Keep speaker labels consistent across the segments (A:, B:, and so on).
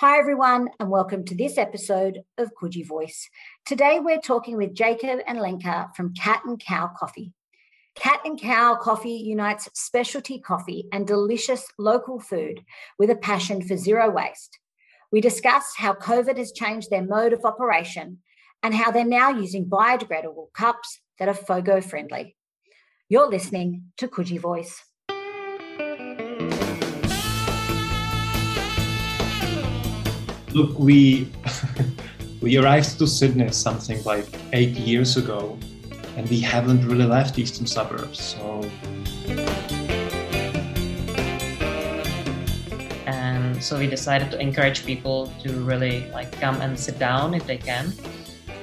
A: Hi, everyone, and welcome to this episode of Coogee Voice. Today, we're talking with Jacob and Lenka from Cat and Cow Coffee. Cat and Cow Coffee unites specialty coffee and delicious local food with a passion for zero waste. We discussed how COVID has changed their mode of operation and how they're now using biodegradable cups that are FOGO friendly. You're listening to Coogee Voice.
B: Look, we we arrived to Sydney something like eight years ago, and we haven't really left eastern suburbs. So.
C: And so we decided to encourage people to really like come and sit down if they can,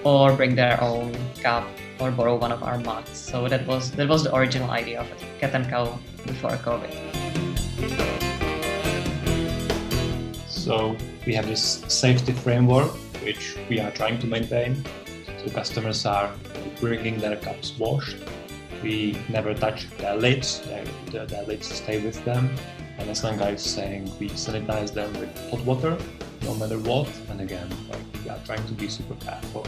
C: or bring their own cup or borrow one of our mugs. So that was that was the original idea of it, Cat and Cow before COVID.
B: So we have this safety framework which we are trying to maintain. So customers are bringing their cups washed. We never touch their lids; their, their lids stay with them. And as Lenka is saying, we sanitize them with hot water, no matter what. And again, like we are trying to be super careful.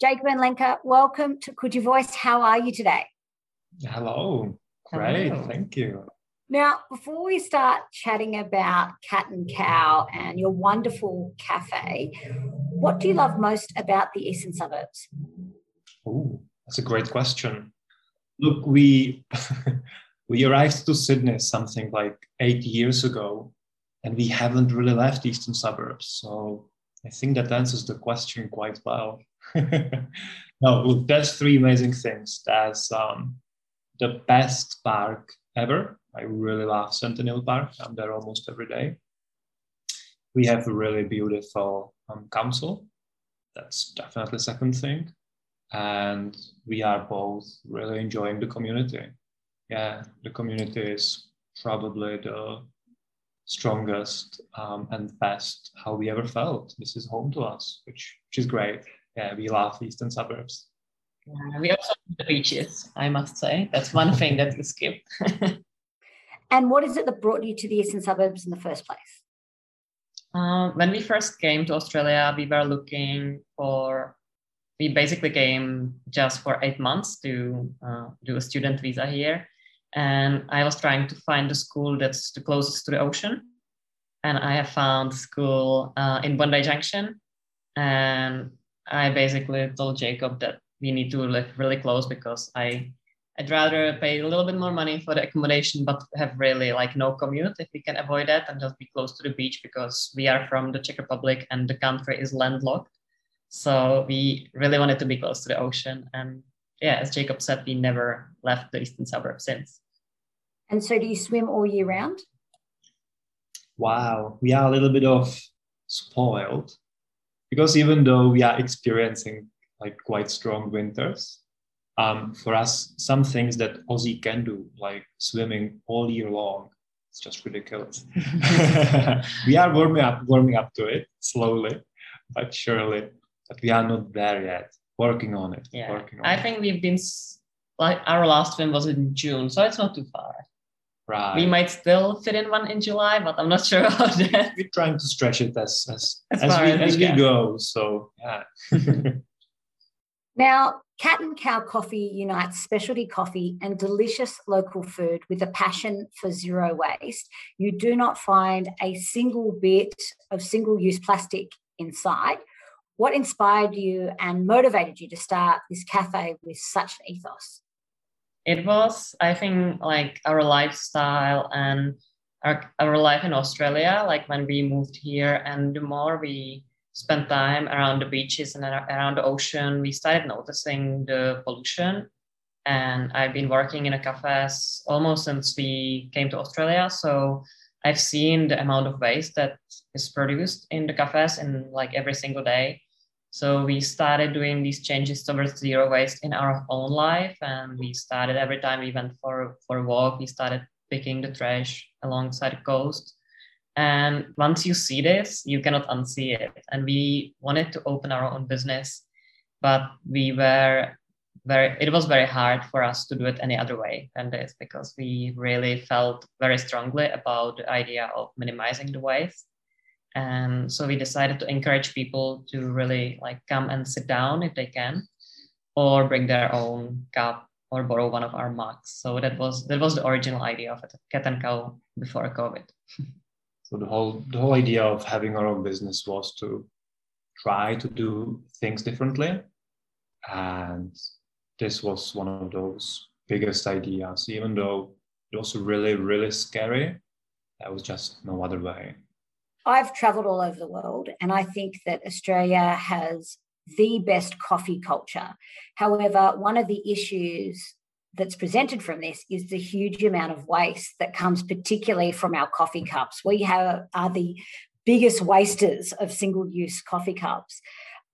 A: Jacob and Lenka, welcome to Coogee Voice. How are you today?
B: Hello. Great. Thank you.
A: Now, before we start chatting about Cat and Cow and your wonderful cafe, what do you love most about the eastern suburbs?
B: Oh, that's a great question. Look, we we arrived to Sydney something like eight years ago, and we haven't really left eastern suburbs. So I think that answers the question quite well. no, look, there's three amazing things. There's um, the best park ever. I really love Centennial Park. I'm there almost every day. We have a really beautiful um, council. That's definitely second thing. And we are both really enjoying the community. Yeah, the community is probably the strongest um, and best how we ever felt. This is home to us, which, which is great. Yeah, we love eastern suburbs.
C: Yeah, we also love the beaches, I must say. That's one thing that we skip.
A: And what is it that brought you to the eastern suburbs in the first place?
C: Um, when we first came to Australia, we were looking for. We basically came just for eight months to uh, do a student visa here, and I was trying to find a school that's the closest to the ocean, and I have found school uh, in Bondi Junction, and I basically told Jacob that we need to live really close because I I'd rather pay a little bit more money for the accommodation, but have really like no commute if we can avoid that and just be close to the beach because we are from the Czech Republic and the country is landlocked. So we really wanted to be close to the ocean. And yeah, as Jacob said, we never left the eastern suburbs since.
A: And so, do you swim all year round?
B: Wow, we are a little bit of spoiled because even though we are experiencing like quite strong winters, um, for us, some things that Aussie can do, like swimming all year long, it's just ridiculous. we are warming up, warming up to it slowly, but surely. But we are not there yet. Working on it.
C: Yeah,
B: Working on
C: I
B: it.
C: think we've been like our last swim was in June, so it's not too far.
B: right.
C: We might still fit in one in July, but I'm not sure about that.
B: We're trying to stretch it as as,
C: As
B: as, we,
C: as we
B: we go. So yeah.
A: Now, Cat and Cow Coffee unites specialty coffee and delicious local food with a passion for zero waste. You do not find a single bit of single use plastic inside. What inspired you and motivated you to start this cafe with such an ethos?
C: It was, I think, like our lifestyle and our, our life in Australia. Like when we moved here, and the more we spent time around the beaches and around the ocean, we started noticing the pollution. And I've been working in a cafes almost since we came to Australia. So I've seen the amount of waste that is produced in the cafes in like every single day. So we started doing these changes towards zero waste in our own life, and we started every time we went for for a walk, we started picking the trash alongside the coast. And once you see this, you cannot unsee it. And we wanted to open our own business, but we were very it was very hard for us to do it any other way than this because we really felt very strongly about the idea of minimizing the waste. And so we decided to encourage people to really like come and sit down if they can or bring their own cup or borrow one of our mugs. So that was that was the original idea of it cat and cow before covid
B: so the whole the whole idea of having our own business was to try to do things differently. And this was one of those biggest ideas even though it was really really scary. There was just no other way.
A: I've traveled all over the world, and I think that Australia has the best coffee culture. However, one of the issues that's presented from this is the huge amount of waste that comes particularly from our coffee cups. We have are the biggest wasters of single-use coffee cups.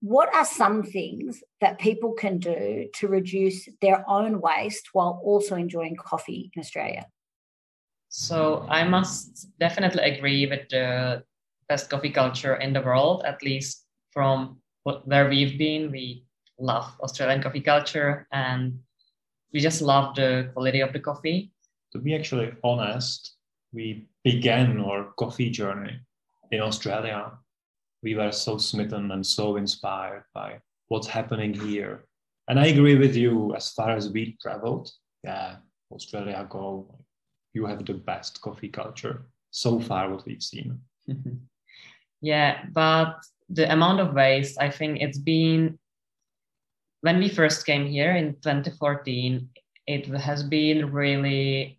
A: What are some things that people can do to reduce their own waste while also enjoying coffee in Australia?
C: So I must definitely agree with the best coffee culture in the world, at least from where we've been. We love Australian coffee culture and we just love the quality of the coffee.
B: To be actually honest, we began our coffee journey in Australia. We were so smitten and so inspired by what's happening here. And I agree with you as far as we traveled. Yeah, Australia, go. You have the best coffee culture so far, what we've seen.
C: Yeah, but the amount of waste, I think it's been when we first came here in 2014, it has been really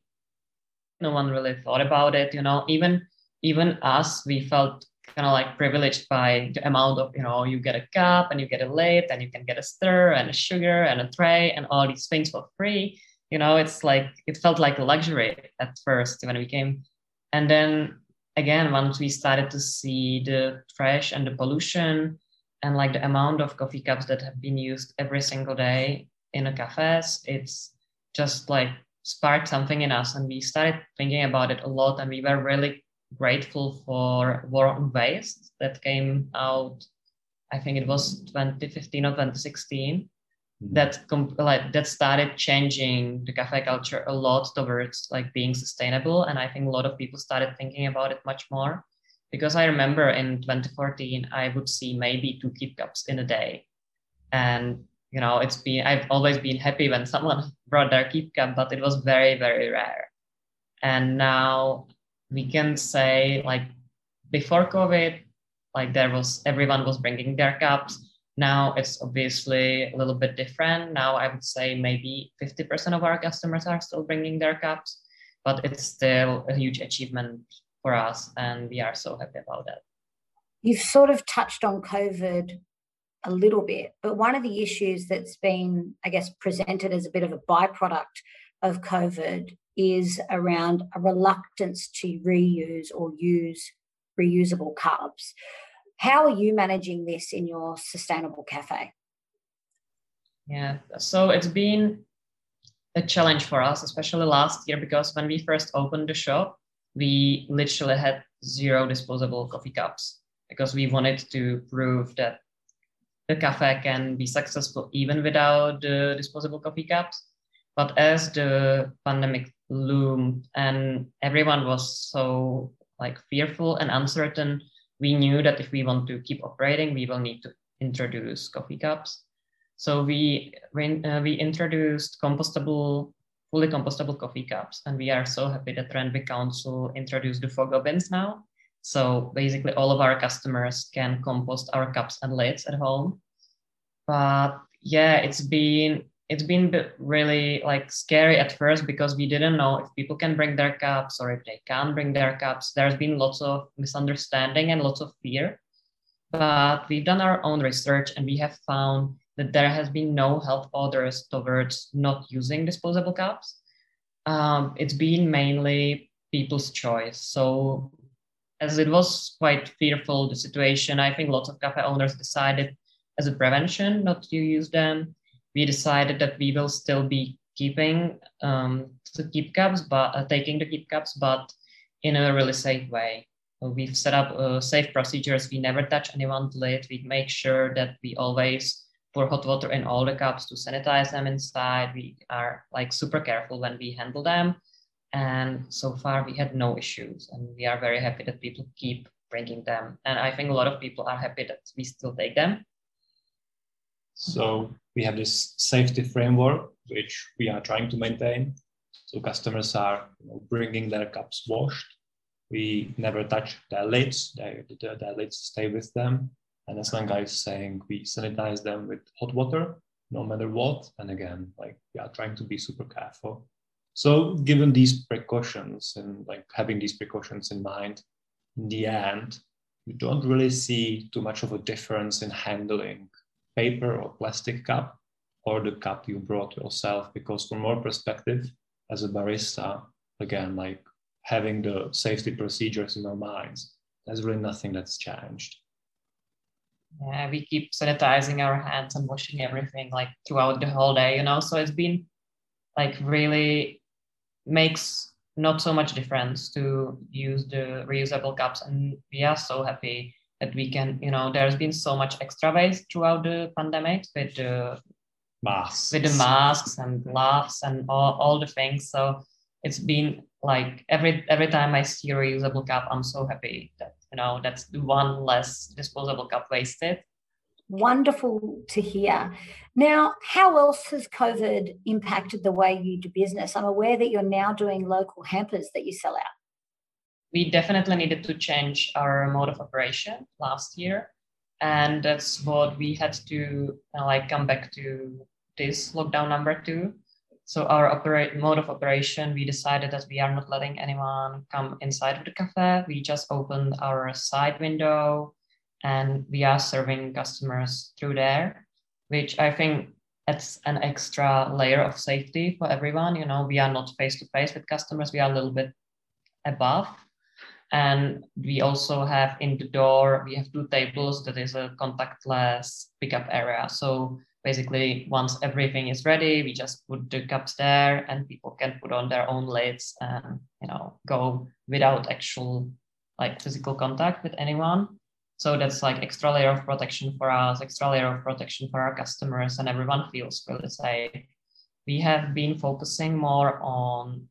C: no one really thought about it, you know, even even us, we felt kind of like privileged by the amount of, you know, you get a cup and you get a lid and you can get a stir and a sugar and a tray and all these things for free. You know, it's like it felt like a luxury at first when we came. And then again, once we started to see the trash and the pollution and like the amount of coffee cups that have been used every single day in a cafes, it's just like sparked something in us. And we started thinking about it a lot. And we were really grateful for War on Waste that came out, I think it was 2015 or 2016 mm-hmm. that like that started changing the cafe culture a lot towards like being sustainable and i think a lot of people started thinking about it much more because i remember in 2014 i would see maybe two keep cups in a day. And you know it's been i've always been happy when someone brought their keep cup but it was very very rare. And now we can say like before covid like there was everyone was bringing their cups. Now it's obviously a little bit different. Now I would say maybe 50% of our customers are still bringing their cups, but it's still a huge achievement for us, and we are so happy about that.
A: You've sort of touched on COVID a little bit, but one of the issues that's been, I guess, presented as a bit of a byproduct of COVID is around a reluctance to reuse or use reusable cups. How are you managing this in your sustainable cafe?
C: Yeah, so it's been a challenge for us, especially last year, because when we first opened the shop, we literally had zero disposable coffee cups because we wanted to prove that the cafe can be successful even without the disposable coffee cups. But as the pandemic loomed and everyone was so like fearful and uncertain we knew that if we want to keep operating, we will need to introduce coffee cups. So we uh, we introduced compostable, fully compostable coffee cups, and we are so happy that Randwick Council introduced the Fogo bins now. So basically, all of our customers can compost our cups and lids at home. But yeah, it's been it's been really like scary at first because we didn't know if people can bring their cups or if they can't bring their cups there's been lots of misunderstanding and lots of fear but we've done our own research and we have found that there has been no health orders towards not using disposable cups um, it's been mainly people's choice so as it was quite fearful the situation i think lots of cafe owners decided as a prevention not to use them we decided that we will still be keeping um, the keep cups, but uh, taking the keep cups, but in a really safe way. we've set up uh, safe procedures. We never touch anyone's lid. We make sure that we always pour hot water in all the cups to sanitize them inside. We are like super careful when we handle them. And so far, we had no issues. And we are very happy that people keep bringing them. And I think a lot of people are happy that we still take them.
B: So we have this safety framework, which we are trying to maintain. So customers are you know, bringing their cups washed. We never touch their lids. Their, their lids stay with them. And as Lenka is saying, we sanitize them with hot water, no matter what. And again, like yeah, trying to be super careful. So given these precautions and like having these precautions in mind, in the end, you don't really see too much of a difference in handling paper or plastic cup or the cup you brought yourself because from our perspective as a barista again like having the safety procedures in our minds there's really nothing that's changed
C: yeah we keep sanitizing our hands and washing everything like throughout the whole day you know? So it's been like really makes not so much difference to use the reusable cups. And we are so happy that we can you know there's been so much extra waste throughout the pandemic with the
B: masks.
C: with the masks and gloves and all, all the things. So it's been like every every time i see a reusable cup i'm so happy that you know that's one less disposable cup wasted.
A: Wonderful to hear. Now how else has covid impacted the way you do business? I'm aware that you're now doing local hampers that you sell out.
C: We definitely needed to change our mode of operation last year and that's what we had to uh, like come back to this lockdown number two so our operate mode of operation we decided that we are not letting anyone come inside of the cafe. We just opened our side window and we are serving customers through there which i think adds an extra layer of safety for everyone you know. We are not face to face with customers we are a little bit above. And we also have in the door, we have two tables that is a contactless pickup area. So basically once everything is ready, we just put the cups there and people can put on their own lids and, you know, go without actual like physical contact with anyone. So that's like extra layer of protection for us, extra layer of protection for our customers and everyone feels really safe. We have been focusing more on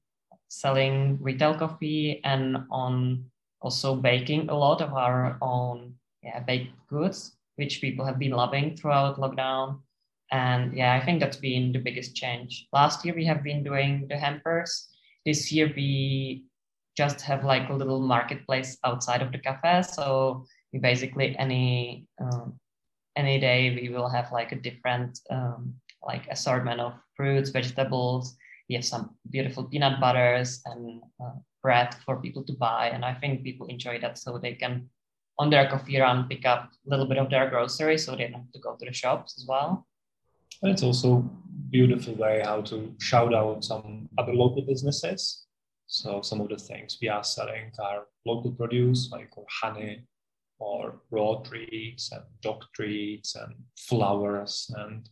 C: selling retail coffee and on also baking a lot of our own yeah, baked goods, which people have been loving throughout lockdown. And yeah, I think that's been the biggest change. Last year we have been doing the hampers. This year we just have like a little marketplace outside of the cafe. So we basically any um, any day we will have like a different um, like assortment of fruits, vegetables, we have some beautiful peanut butters and uh, bread for people to buy. And I think people enjoy that so they can, on their coffee run, pick up a little bit of their groceries so they don't have to go to the shops as well.
B: And it's also beautiful way how to shout out some other local businesses. So some of the things we are selling are local produce like honey or raw treats and dog treats and flowers. And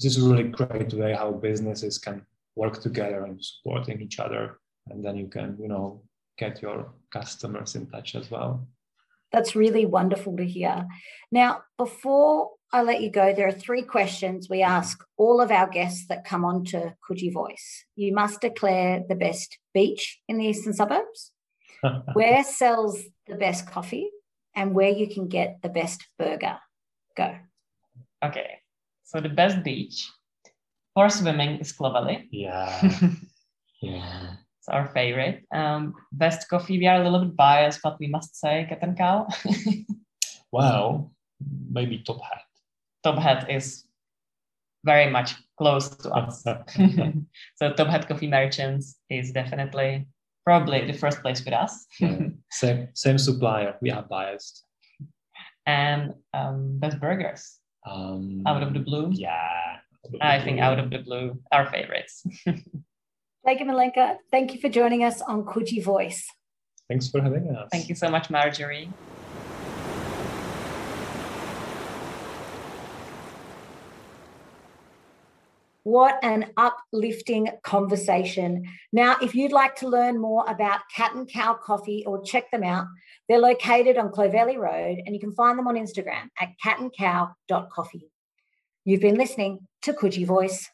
B: this is a really great way how businesses can work together and supporting each other and then you can you know get your customers in touch as well
A: that's really wonderful to hear now before i let you go there are three questions we ask all of our guests that come on to Coogee voice you must declare the best beach in the eastern suburbs where sells the best coffee and where you can get the best burger go
C: okay so the best beach for swimming is Clovelly.
B: Yeah. yeah.
C: It's our favorite. Um, best coffee, we are a little bit biased, but we must say Cat and Cow.
B: well, maybe Top Hat.
C: Top Hat is very much close to us. so Top Hat Coffee Merchants is definitely probably the first place with us.
B: yeah. Same same supplier. We are biased.
C: And um, best burgers.
B: Um,
C: out of the blue.
B: Yeah.
C: I think out of the blue, our favorites.
A: Thank you, Milenka. Thank you for joining us on Coogee Voice.
B: Thanks for having us.
C: Thank you so much, Marjorie.
A: What an uplifting conversation. Now, if you'd like to learn more about Cat and Cow Coffee or check them out, they're located on Clovelly Road and you can find them on Instagram at catandcow.coffee. You've been listening to Coogee Voice.